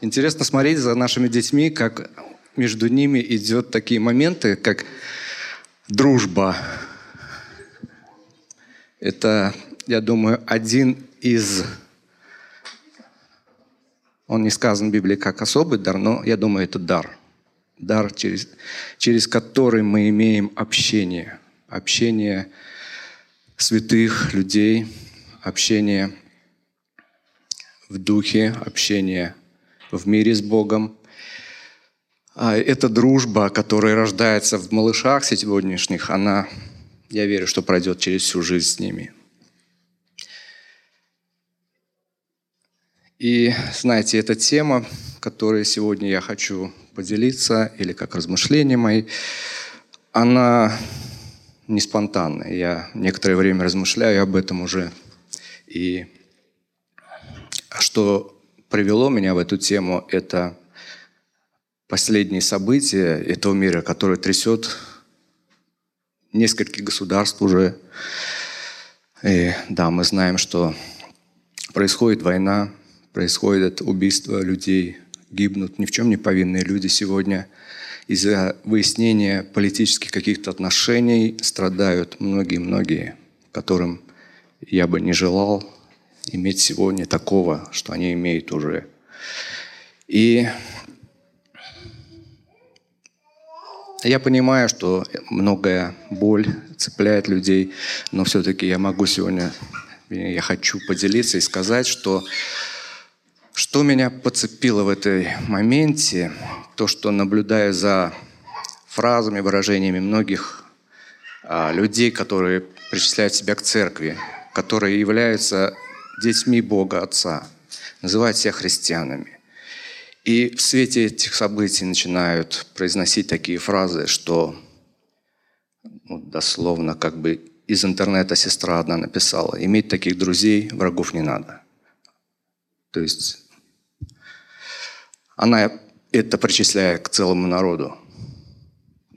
Интересно смотреть за нашими детьми, как между ними идет такие моменты, как дружба. Это, я думаю, один из... Он не сказан в Библии как особый дар, но я думаю, это дар. Дар, через, через который мы имеем общение. Общение святых людей, общение в духе, общение в мире с Богом. А эта дружба, которая рождается в малышах сегодняшних, она, я верю, что пройдет через всю жизнь с ними. И знаете, эта тема, которой сегодня я хочу поделиться, или как размышления мои, она не спонтанная. Я некоторое время размышляю об этом уже. И что привело меня в эту тему, это последние события этого мира, которые трясет несколько государств уже. И да, мы знаем, что происходит война, происходит убийство людей, гибнут ни в чем не повинные люди сегодня. Из-за выяснения политических каких-то отношений страдают многие-многие, которым я бы не желал иметь сегодня такого, что они имеют уже. И я понимаю, что многая боль цепляет людей, но все-таки я могу сегодня, я хочу поделиться и сказать, что что меня подцепило в этой моменте, то, что наблюдая за фразами, выражениями многих а, людей, которые причисляют себя к церкви, которые являются детьми Бога Отца, называют себя христианами. И в свете этих событий начинают произносить такие фразы, что ну, дословно как бы из интернета сестра одна написала, иметь таких друзей врагов не надо. То есть она это причисляет к целому народу.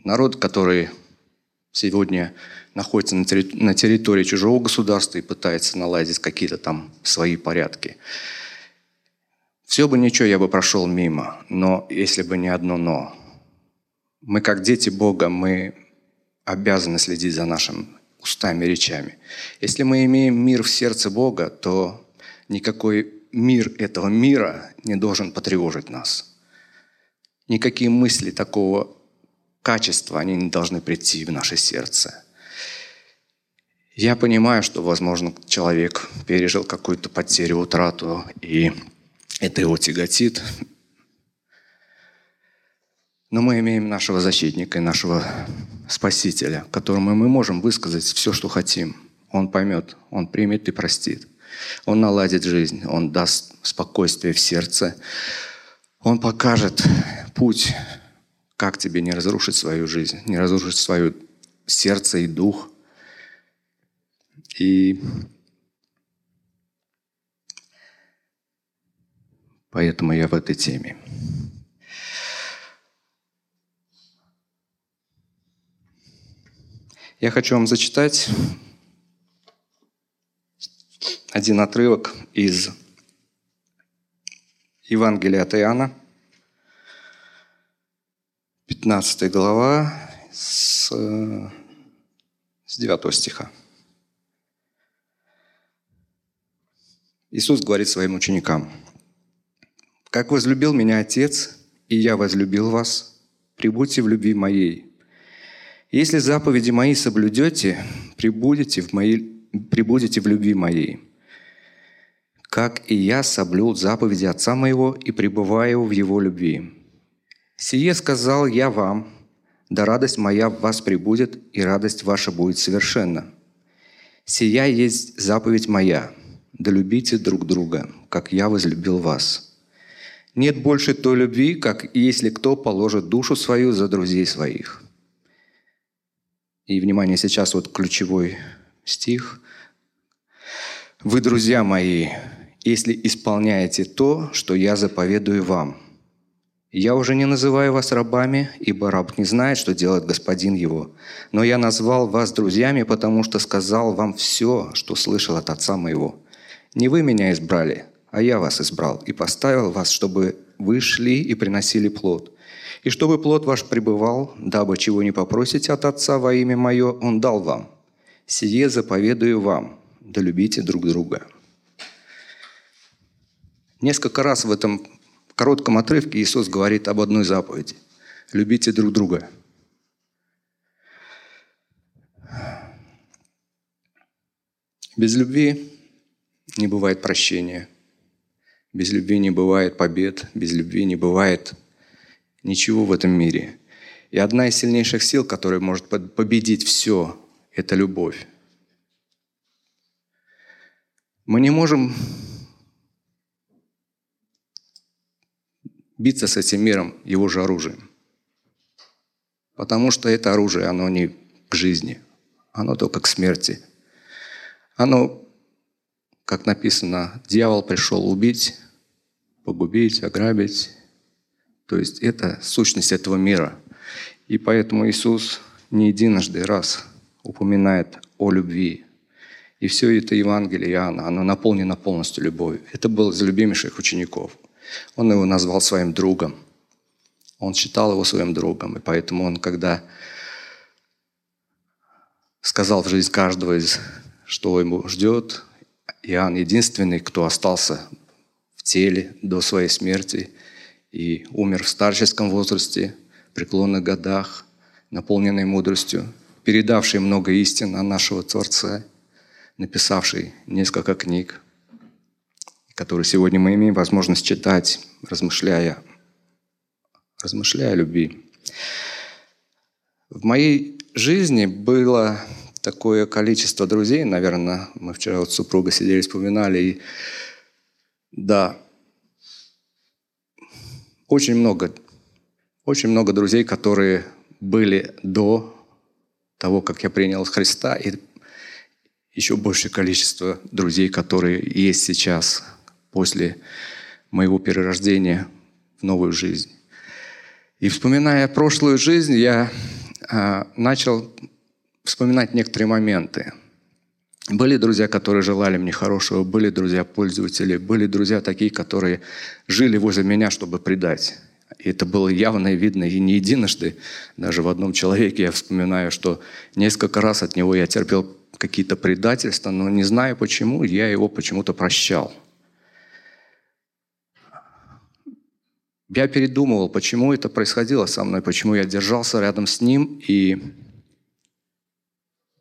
Народ, который сегодня находится на территории чужого государства и пытается наладить какие-то там свои порядки. Все бы ничего, я бы прошел мимо, но если бы не одно «но». Мы, как дети Бога, мы обязаны следить за нашим устами, речами. Если мы имеем мир в сердце Бога, то никакой мир этого мира не должен потревожить нас. Никакие мысли такого качества, они не должны прийти в наше сердце. Я понимаю, что, возможно, человек пережил какую-то потерю, утрату, и это его тяготит. Но мы имеем нашего защитника и нашего Спасителя, которому мы можем высказать все, что хотим. Он поймет, он примет и простит. Он наладит жизнь, он даст спокойствие в сердце. Он покажет путь, как тебе не разрушить свою жизнь, не разрушить свое сердце и дух. И поэтому я в этой теме. Я хочу вам зачитать один отрывок из Евангелия от Иоанна, 15 глава, с, с 9 стиха. Иисус говорит своим ученикам, «Как возлюбил меня Отец, и я возлюбил вас, прибудьте в любви моей. Если заповеди мои соблюдете, прибудете в, моей, прибудете в любви моей, как и я соблюл заповеди Отца моего и пребываю в Его любви. Сие сказал я вам, да радость моя в вас прибудет, и радость ваша будет совершенна. Сия есть заповедь моя – да любите друг друга, как я возлюбил вас. Нет больше той любви, как если кто положит душу свою за друзей своих. И, внимание, сейчас вот ключевой стих. «Вы, друзья мои, если исполняете то, что я заповедую вам. Я уже не называю вас рабами, ибо раб не знает, что делает господин его. Но я назвал вас друзьями, потому что сказал вам все, что слышал от отца моего. Не вы меня избрали, а я вас избрал и поставил вас, чтобы вы шли и приносили плод. И чтобы плод ваш пребывал, дабы чего не попросите от Отца во имя Мое, Он дал вам. Сие заповедую вам, да любите друг друга». Несколько раз в этом коротком отрывке Иисус говорит об одной заповеди. Любите друг друга. Без любви не бывает прощения. Без любви не бывает побед. Без любви не бывает ничего в этом мире. И одна из сильнейших сил, которая может победить все, это любовь. Мы не можем биться с этим миром его же оружием. Потому что это оружие, оно не к жизни, оно только к смерти. Оно, как написано, дьявол пришел убить, погубить, ограбить. То есть это сущность этого мира. И поэтому Иисус не единожды раз упоминает о любви. И все это Евангелие Иоанна, оно наполнено полностью любовью. Это был из любимейших учеников – он его назвал своим другом. Он считал его своим другом. И поэтому он, когда сказал в жизнь каждого из, что ему ждет, Иоанн единственный, кто остался в теле до своей смерти и умер в старческом возрасте, преклонных годах, наполненный мудростью, передавший много истин о нашего Творца, написавший несколько книг, который сегодня мы имеем возможность читать, размышляя, размышляя о любви. В моей жизни было такое количество друзей, наверное, мы вчера вот с супругой сидели, вспоминали, и да, очень много, очень много друзей, которые были до того, как я принял Христа, и еще большее количество друзей, которые есть сейчас – после моего перерождения в новую жизнь. И вспоминая прошлую жизнь, я а, начал вспоминать некоторые моменты. Были друзья, которые желали мне хорошего, были друзья-пользователи, были друзья такие, которые жили возле меня, чтобы предать. И это было явно и видно, и не единожды, даже в одном человеке я вспоминаю, что несколько раз от него я терпел какие-то предательства, но не знаю почему, я его почему-то прощал – Я передумывал, почему это происходило со мной, почему я держался рядом с ним. И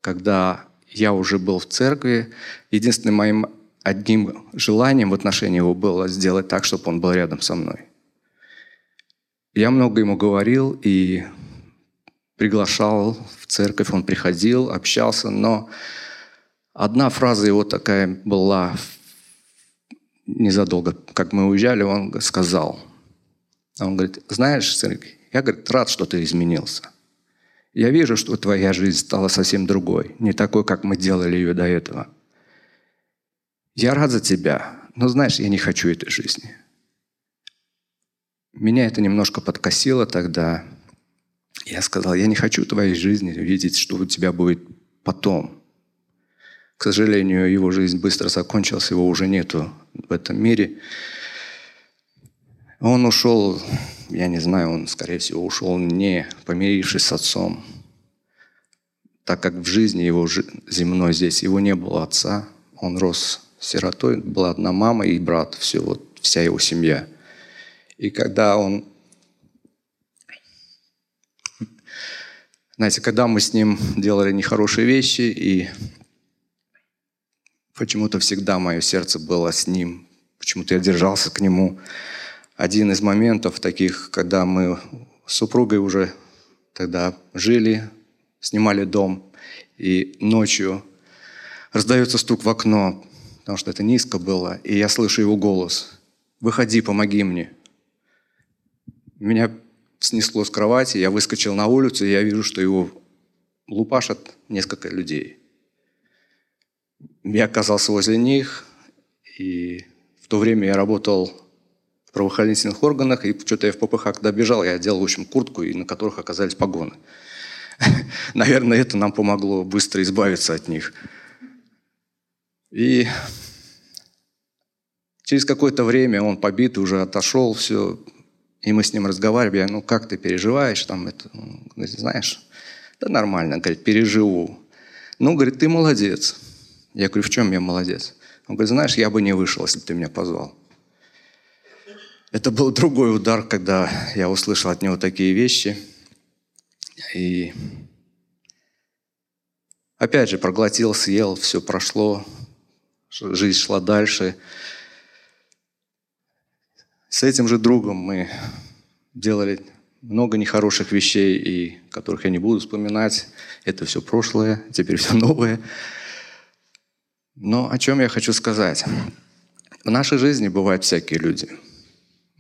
когда я уже был в церкви, единственным моим одним желанием в отношении его было сделать так, чтобы он был рядом со мной. Я много ему говорил и приглашал в церковь, он приходил, общался, но одна фраза его такая была незадолго, как мы уезжали, он сказал – он говорит, знаешь, сынок, я говорит, рад, что ты изменился. Я вижу, что твоя жизнь стала совсем другой, не такой, как мы делали ее до этого. Я рад за тебя, но знаешь, я не хочу этой жизни. Меня это немножко подкосило тогда. Я сказал, я не хочу твоей жизни видеть, что у тебя будет потом. К сожалению, его жизнь быстро закончилась, его уже нету в этом мире. Он ушел, я не знаю, он, скорее всего, ушел не помирившись с отцом, так как в жизни его земной здесь его не было отца, он рос сиротой, была одна мама и брат, все, вот, вся его семья. И когда он... Знаете, когда мы с ним делали нехорошие вещи, и почему-то всегда мое сердце было с ним, почему-то я держался к нему, один из моментов таких, когда мы с супругой уже тогда жили, снимали дом, и ночью раздается стук в окно, потому что это низко было, и я слышу его голос. «Выходи, помоги мне». Меня снесло с кровати, я выскочил на улицу, и я вижу, что его лупашат несколько людей. Я оказался возле них, и в то время я работал в правоохранительных органах, и что-то я в ППХ, когда бежал, я одел, в общем, куртку, и на которых оказались погоны. Наверное, это нам помогло быстро избавиться от них. И Через какое-то время он побитый уже отошел, все, и мы с ним разговаривали, ну как ты переживаешь, там это, знаешь, да нормально, говорит, переживу. Ну, говорит, ты молодец. Я говорю, в чем я молодец? Он говорит, знаешь, я бы не вышел, если бы ты меня позвал. Это был другой удар, когда я услышал от него такие вещи. И опять же проглотил, съел, все прошло, жизнь шла дальше. С этим же другом мы делали много нехороших вещей, и которых я не буду вспоминать. Это все прошлое, теперь все новое. Но о чем я хочу сказать? В нашей жизни бывают всякие люди.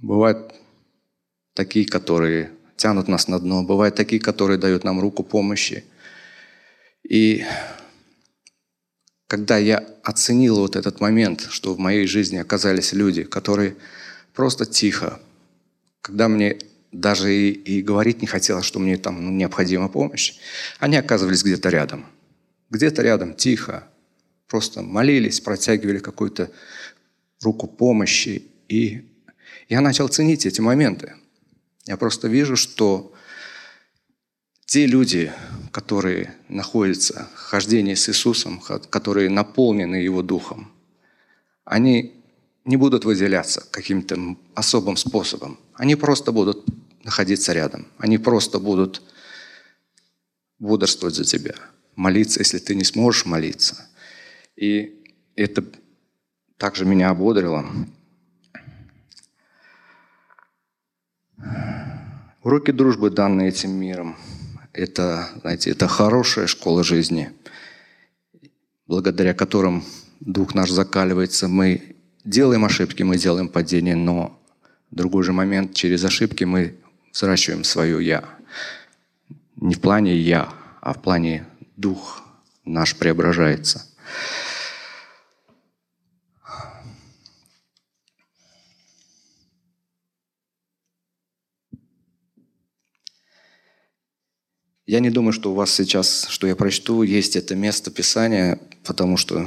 Бывают такие, которые тянут нас на дно. Бывают такие, которые дают нам руку помощи. И когда я оценил вот этот момент, что в моей жизни оказались люди, которые просто тихо, когда мне даже и, и говорить не хотелось, что мне там ну, необходима помощь, они оказывались где-то рядом. Где-то рядом, тихо, просто молились, протягивали какую-то руку помощи. И я начал ценить эти моменты. Я просто вижу, что те люди, которые находятся в хождении с Иисусом, которые наполнены Его Духом, они не будут выделяться каким-то особым способом. Они просто будут находиться рядом. Они просто будут бодрствовать за тебя, молиться, если ты не сможешь молиться. И это также меня ободрило. Уроки дружбы, данные этим миром, это, знаете, это хорошая школа жизни, благодаря которым дух наш закаливается. Мы делаем ошибки, мы делаем падения, но в другой же момент через ошибки мы взращиваем свое «я». Не в плане «я», а в плане дух наш преображается. Я не думаю, что у вас сейчас, что я прочту, есть это место Писания, потому что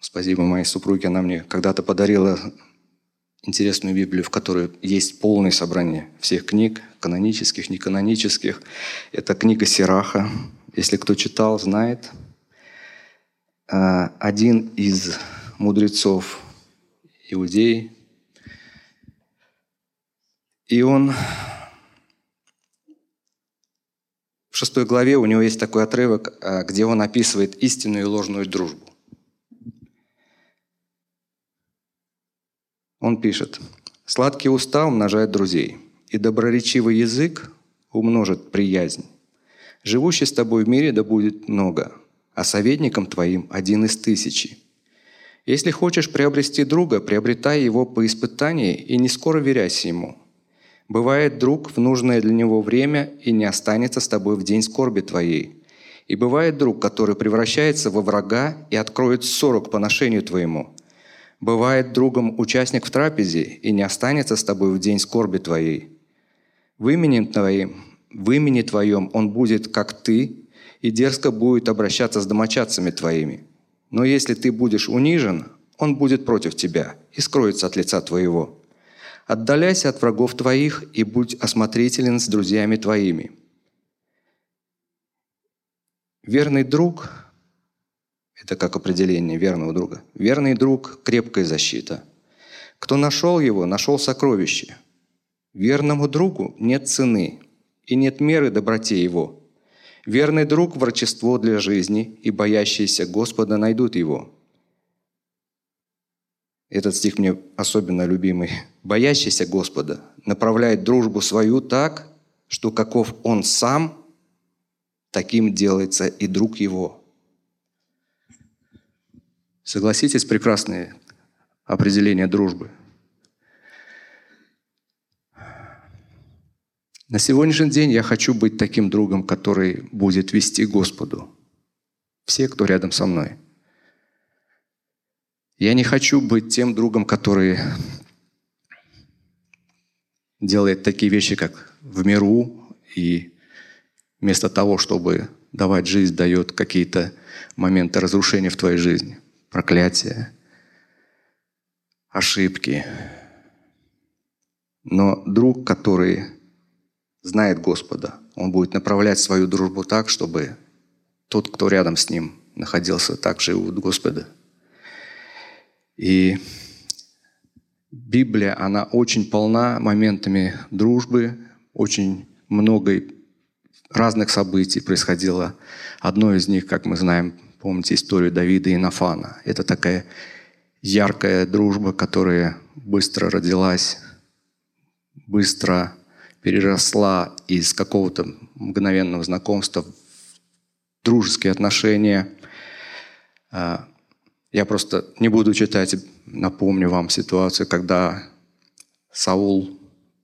спасибо моей супруге, она мне когда-то подарила интересную Библию, в которой есть полное собрание всех книг, канонических, неканонических. Это книга Сираха. Если кто читал, знает. А, один из мудрецов иудей. И он В шестой главе у него есть такой отрывок, а, где он описывает истинную и ложную дружбу. Он пишет, «Сладкие уста умножают друзей, и доброречивый язык умножит приязнь. Живущий с тобой в мире да будет много, а советником твоим один из тысячи. Если хочешь приобрести друга, приобретай его по испытании и не скоро веряйся ему, Бывает друг в нужное для него время и не останется с тобой в день скорби твоей. И бывает друг, который превращается во врага и откроет ссору к поношению твоему. Бывает другом участник в трапезе и не останется с тобой в день скорби твоей. В имени твоим, в имени твоем он будет, как ты, и дерзко будет обращаться с домочадцами твоими. Но если ты будешь унижен, он будет против тебя и скроется от лица твоего. Отдаляйся от врагов твоих и будь осмотрителен с друзьями твоими. Верный друг – это как определение верного друга. Верный друг – крепкая защита. Кто нашел его, нашел сокровище. Верному другу нет цены и нет меры доброте его. Верный друг – врачество для жизни, и боящиеся Господа найдут его – этот стих мне особенно любимый. «Боящийся Господа направляет дружбу свою так, что каков он сам, таким делается и друг его». Согласитесь, прекрасные определения дружбы. На сегодняшний день я хочу быть таким другом, который будет вести Господу. Все, кто рядом со мной – я не хочу быть тем другом, который делает такие вещи, как в миру, и вместо того, чтобы давать жизнь, дает какие-то моменты разрушения в твоей жизни, проклятия. ошибки. Но друг, который знает Господа, он будет направлять свою дружбу так, чтобы тот, кто рядом с ним находился, также у Господа. И Библия, она очень полна моментами дружбы, очень много разных событий происходило. Одно из них, как мы знаем, помните историю Давида и Нафана. Это такая яркая дружба, которая быстро родилась, быстро переросла из какого-то мгновенного знакомства в дружеские отношения. Я просто не буду читать, напомню вам ситуацию, когда Саул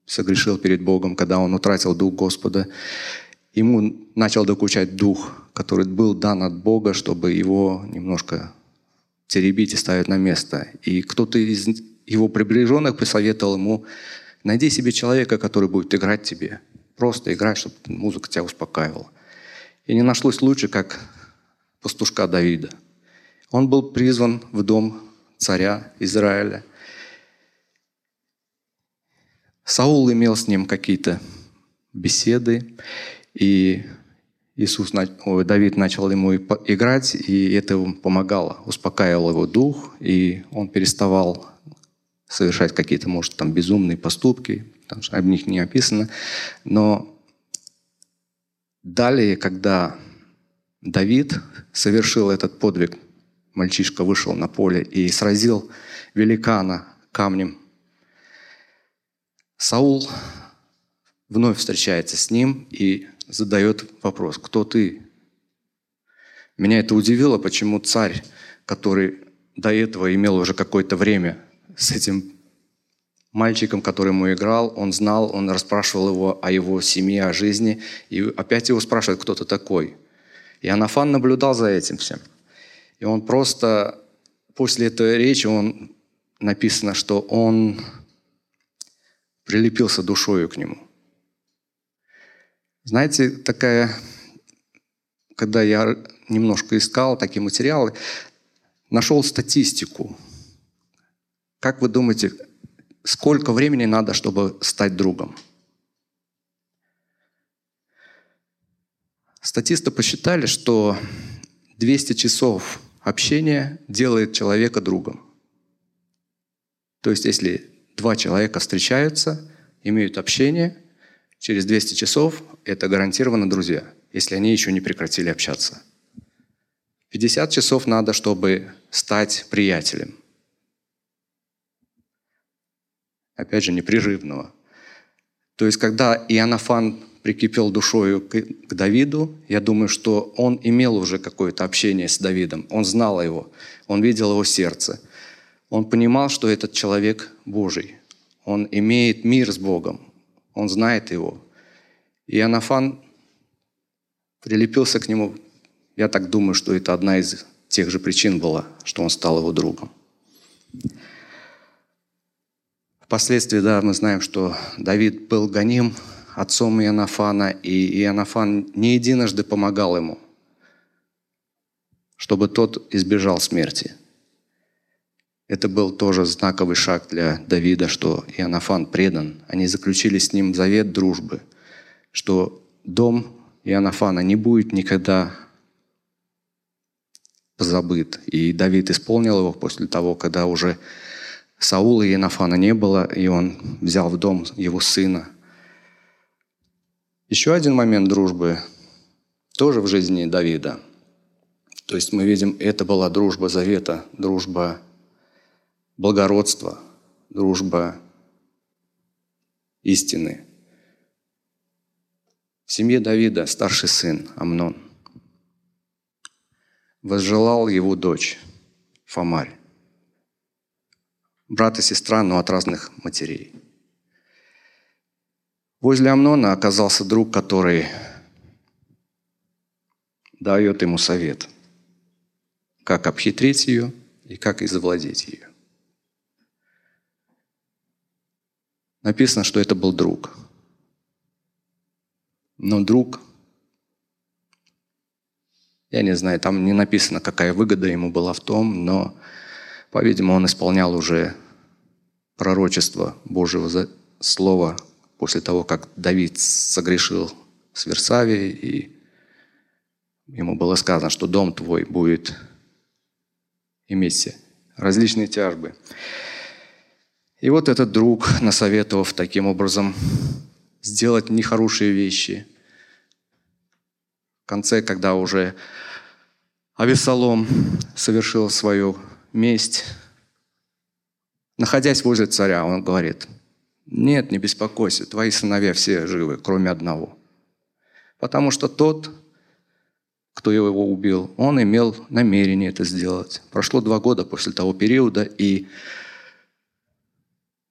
согрешил перед Богом, когда он утратил Дух Господа. Ему начал докучать Дух, который был дан от Бога, чтобы его немножко теребить и ставить на место. И кто-то из его приближенных посоветовал ему, найди себе человека, который будет играть тебе. Просто играть, чтобы музыка тебя успокаивала. И не нашлось лучше, как пастушка Давида. Он был призван в дом царя Израиля. Саул имел с ним какие-то беседы, и Иисус, Давид начал ему играть, и это ему помогало, успокаивало его дух, и он переставал совершать какие-то, может, там безумные поступки, там об них не описано, но Далее, когда Давид совершил этот подвиг, мальчишка вышел на поле и сразил великана камнем. Саул вновь встречается с ним и задает вопрос, кто ты? Меня это удивило, почему царь, который до этого имел уже какое-то время с этим мальчиком, который ему играл, он знал, он расспрашивал его о его семье, о жизни, и опять его спрашивает, кто ты такой. И Анафан наблюдал за этим всем. И он просто, после этой речи, он написано, что он прилепился душою к нему. Знаете, такая, когда я немножко искал такие материалы, нашел статистику. Как вы думаете, сколько времени надо, чтобы стать другом. Статисты посчитали, что 200 часов общения делает человека другом. То есть если два человека встречаются, имеют общение, через 200 часов это гарантированно друзья, если они еще не прекратили общаться. 50 часов надо, чтобы стать приятелем – опять же, непрерывного. То есть, когда Иоаннафан прикипел душою к, к Давиду, я думаю, что он имел уже какое-то общение с Давидом, он знал его, он видел его сердце, он понимал, что этот человек Божий, он имеет мир с Богом, он знает его. И Иоаннафан прилепился к нему, я так думаю, что это одна из тех же причин была, что он стал его другом. Впоследствии, да, мы знаем, что Давид был гоним отцом Иоаннафана, и Иоаннафан не единожды помогал ему, чтобы тот избежал смерти. Это был тоже знаковый шаг для Давида, что Иоаннафан предан. Они заключили с ним завет дружбы, что дом Иоаннафана не будет никогда позабыт. И Давид исполнил его после того, когда уже Саула и Енофана не было, и он взял в дом его сына. Еще один момент дружбы тоже в жизни Давида. То есть мы видим, это была дружба завета, дружба благородства, дружба истины. В семье Давида старший сын Амнон возжелал его дочь Фомарь брат и сестра, но от разных матерей. Возле Амнона оказался друг, который дает ему совет, как обхитрить ее и как и завладеть ее. Написано, что это был друг. Но друг, я не знаю, там не написано, какая выгода ему была в том, но по-видимому, он исполнял уже пророчество Божьего Слова после того, как Давид согрешил с Версавией, и ему было сказано, что дом твой будет иметь различные тяжбы. И вот этот друг, насоветовав таким образом сделать нехорошие вещи, в конце, когда уже Авесолом совершил свою месть, находясь возле царя, он говорит, нет, не беспокойся, твои сыновья все живы, кроме одного. Потому что тот, кто его убил, он имел намерение это сделать. Прошло два года после того периода, и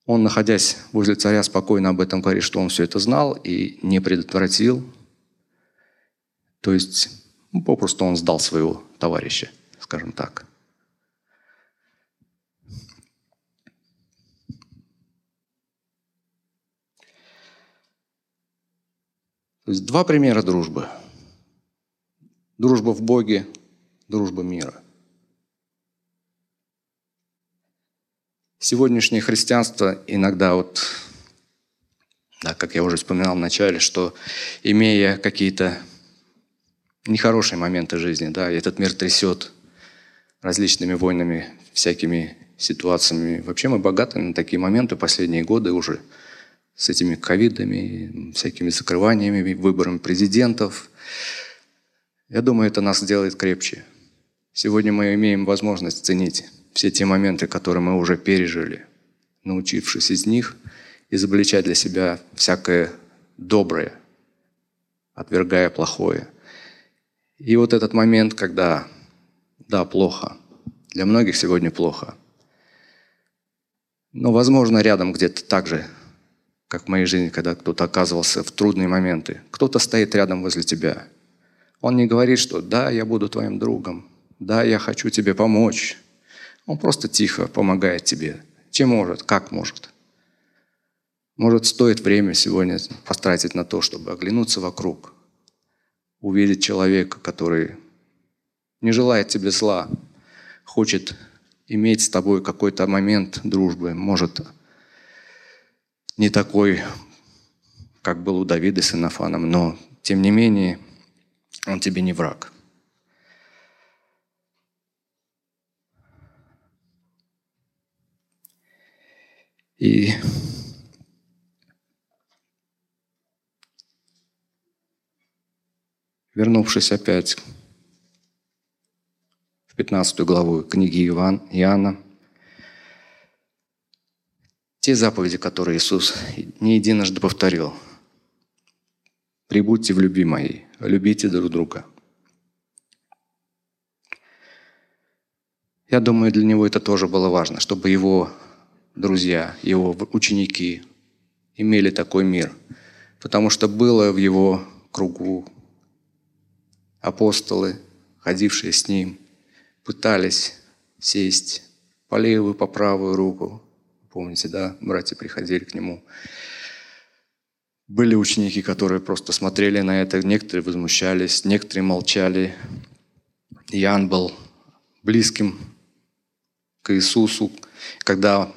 он, находясь возле царя, спокойно об этом говорит, что он все это знал и не предотвратил. То есть, ну, попросту он сдал своего товарища, скажем так. То есть два примера дружбы. Дружба в Боге, дружба мира. Сегодняшнее христианство иногда вот, да, как я уже вспоминал в начале, что имея какие-то нехорошие моменты жизни, да, и этот мир трясет различными войнами, всякими ситуациями. Вообще мы богаты на такие моменты последние годы уже с этими ковидами, всякими закрываниями, выбором президентов. Я думаю, это нас делает крепче. Сегодня мы имеем возможность ценить все те моменты, которые мы уже пережили, научившись из них изобличать для себя всякое доброе, отвергая плохое. И вот этот момент, когда, да, плохо, для многих сегодня плохо, но, возможно, рядом где-то так же как в моей жизни, когда кто-то оказывался в трудные моменты. Кто-то стоит рядом возле тебя. Он не говорит, что «да, я буду твоим другом», «да, я хочу тебе помочь». Он просто тихо помогает тебе. Чем может, как может. Может, стоит время сегодня потратить на то, чтобы оглянуться вокруг, увидеть человека, который не желает тебе зла, хочет иметь с тобой какой-то момент дружбы, может, не такой, как был у Давида с Инофаном, но тем не менее он тебе не враг. И вернувшись опять в 15 главу книги Иоанна, те заповеди, которые Иисус не единожды повторил. «Прибудьте в любви моей, любите друг друга». Я думаю, для него это тоже было важно, чтобы его друзья, его ученики имели такой мир. Потому что было в его кругу апостолы, ходившие с ним, пытались сесть по левую, по правую руку, Помните, да, братья приходили к нему. Были ученики, которые просто смотрели на это, некоторые возмущались, некоторые молчали. Иоанн был близким к Иисусу, когда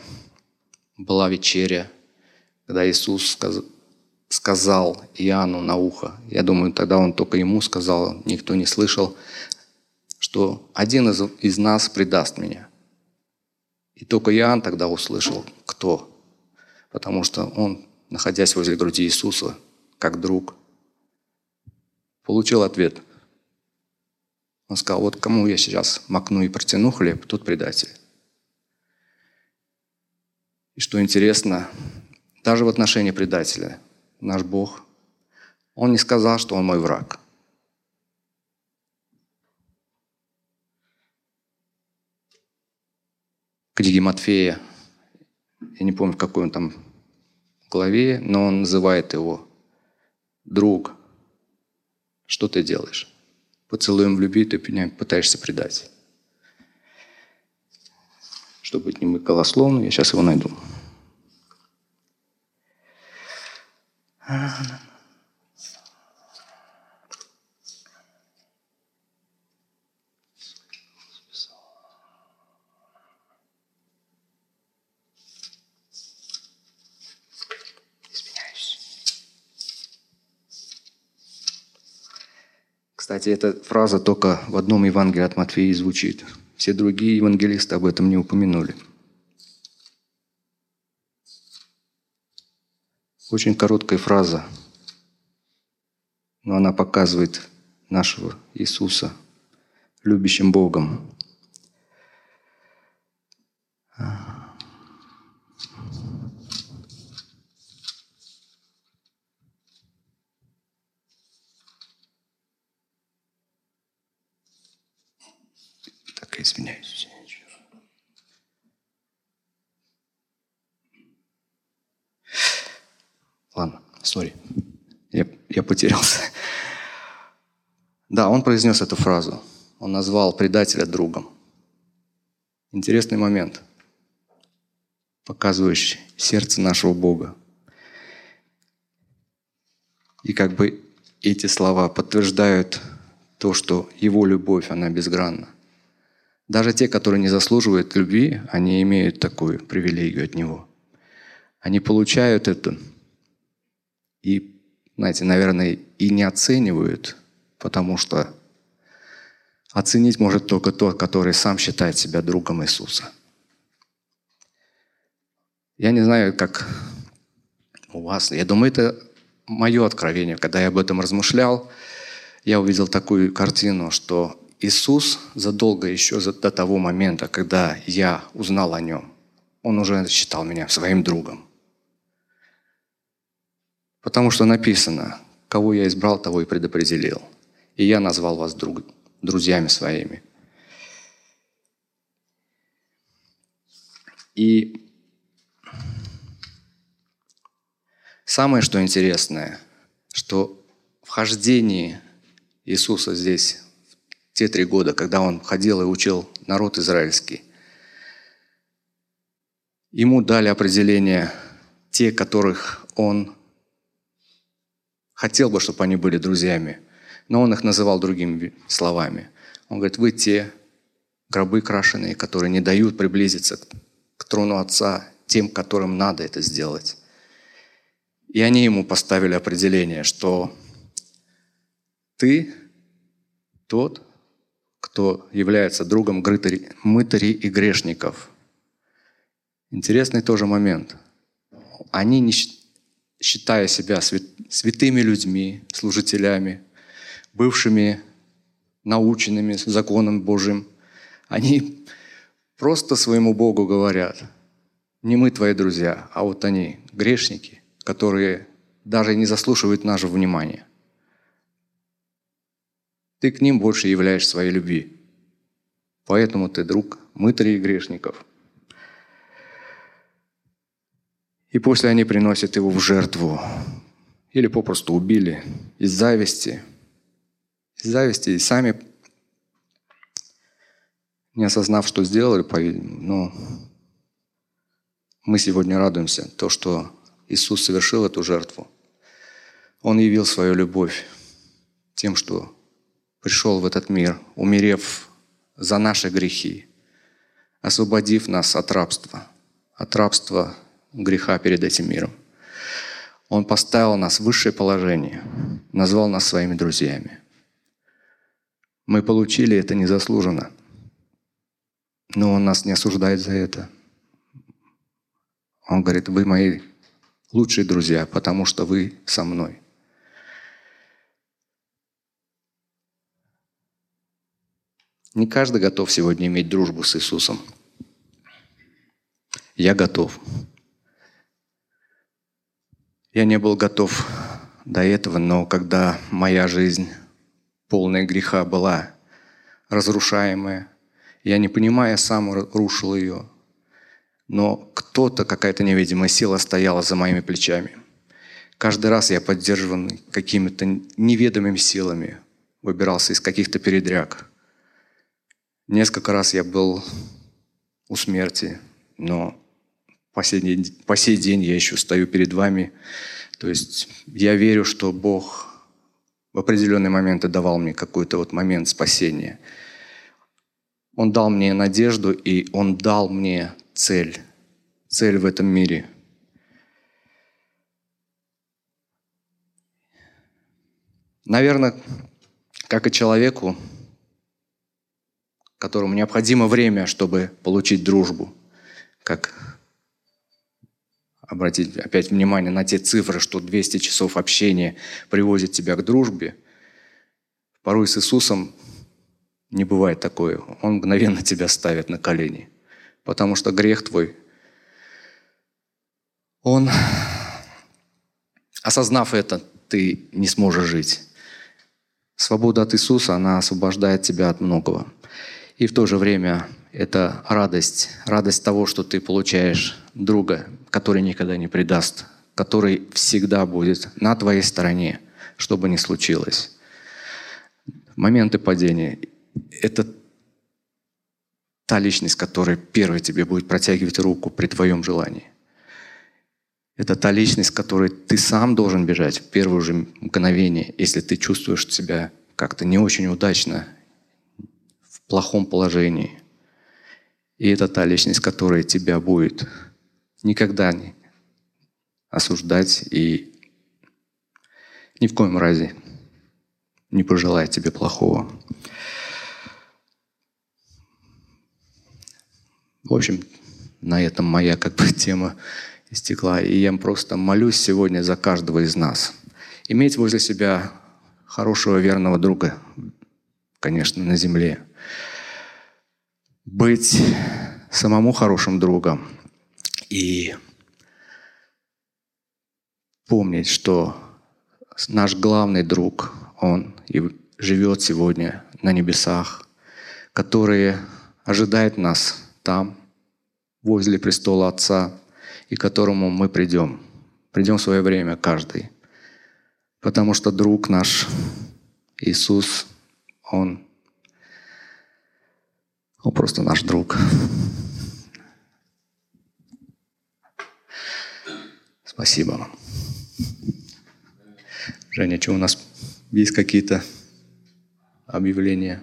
была вечеря, когда Иисус сказал Иоанну на ухо, я думаю, тогда он только ему сказал, никто не слышал, что один из, из нас предаст меня. И только Иоанн тогда услышал, кто. Потому что он, находясь возле груди Иисуса, как друг, получил ответ. Он сказал, вот кому я сейчас макну и протяну хлеб, тот предатель. И что интересно, даже в отношении предателя наш Бог, Он не сказал, что Он мой враг – книге Матфея, я не помню, в какой он там главе, но он называет его «друг». Что ты делаешь? Поцелуем в любви ты меня пытаешься предать. Чтобы быть не голословным, я сейчас его найду. Кстати, эта фраза только в одном Евангелии от Матфея звучит. Все другие евангелисты об этом не упомянули. Очень короткая фраза, но она показывает нашего Иисуса любящим Богом. Так, извиняюсь. Ладно, сори. Я, я потерялся. Да, он произнес эту фразу. Он назвал предателя другом. Интересный момент, показывающий сердце нашего Бога. И как бы эти слова подтверждают то, что Его любовь, она безгранна. Даже те, которые не заслуживают любви, они имеют такую привилегию от Него. Они получают это и, знаете, наверное, и не оценивают, потому что оценить может только тот, который сам считает себя другом Иисуса. Я не знаю, как у вас. Я думаю, это мое откровение. Когда я об этом размышлял, я увидел такую картину, что Иисус задолго еще до того момента, когда я узнал о Нем, Он уже считал меня своим другом. Потому что написано, кого я избрал, того и предопределил. И я назвал вас друг, друзьями своими. И самое, что интересное, что в хождении Иисуса здесь, те три года, когда Он ходил и учил народ израильский, Ему дали определение те, которых Он хотел бы, чтобы они были друзьями, но он их называл другими словами. Он говорит, вы те гробы крашеные, которые не дают приблизиться к трону Отца тем, которым надо это сделать. И они ему поставили определение, что ты тот, кто является другом мытарей и грешников. Интересный тоже момент. Они не, считая себя святыми людьми, служителями, бывшими наученными законом Божьим, они просто своему Богу говорят, не мы твои друзья, а вот они, грешники, которые даже не заслуживают нашего внимания. Ты к ним больше являешь своей любви. Поэтому ты друг мытарей грешников – И после они приносят его в жертву. Или попросту убили из зависти. Из зависти и сами, не осознав, что сделали, но мы сегодня радуемся, то, что Иисус совершил эту жертву. Он явил свою любовь тем, что пришел в этот мир, умерев за наши грехи, освободив нас от рабства, от рабства греха перед этим миром. Он поставил нас в высшее положение, назвал нас своими друзьями. Мы получили это незаслуженно, но Он нас не осуждает за это. Он говорит, вы мои лучшие друзья, потому что вы со мной. Не каждый готов сегодня иметь дружбу с Иисусом. Я готов. Я не был готов до этого, но когда моя жизнь полная греха была разрушаемая, я не понимая, сам рушил ее, но кто-то, какая-то невидимая сила стояла за моими плечами. Каждый раз я поддерживан какими-то неведомыми силами, выбирался из каких-то передряг. Несколько раз я был у смерти, но по сей, по сей день я еще стою перед вами. То есть я верю, что Бог в определенные моменты давал мне какой-то вот момент спасения. Он дал мне надежду, и Он дал мне цель. Цель в этом мире. Наверное, как и человеку, которому необходимо время, чтобы получить дружбу, как обратить опять внимание на те цифры, что 200 часов общения приводит тебя к дружбе. Порой с Иисусом не бывает такое. Он мгновенно тебя ставит на колени. Потому что грех твой, он, осознав это, ты не сможешь жить. Свобода от Иисуса, она освобождает тебя от многого. И в то же время это радость, радость того, что ты получаешь друга, который никогда не предаст, который всегда будет на твоей стороне, что бы ни случилось. Моменты падения это та личность, которая первой тебе будет протягивать руку при твоем желании. Это та личность, которой ты сам должен бежать в первое же мгновение, если ты чувствуешь себя как-то не очень удачно, плохом положении. И это та личность, которая тебя будет никогда не осуждать и ни в коем разе не пожелает тебе плохого. В общем, на этом моя как бы тема истекла. И я просто молюсь сегодня за каждого из нас. Иметь возле себя хорошего, верного друга, конечно, на земле. Быть самому хорошим другом и помнить, что наш главный друг, он и живет сегодня на небесах, который ожидает нас там, возле престола Отца, и к которому мы придем. Придем в свое время каждый. Потому что друг наш, Иисус, Он, Он просто наш друг. Спасибо вам. Женя, что у нас есть какие-то объявления?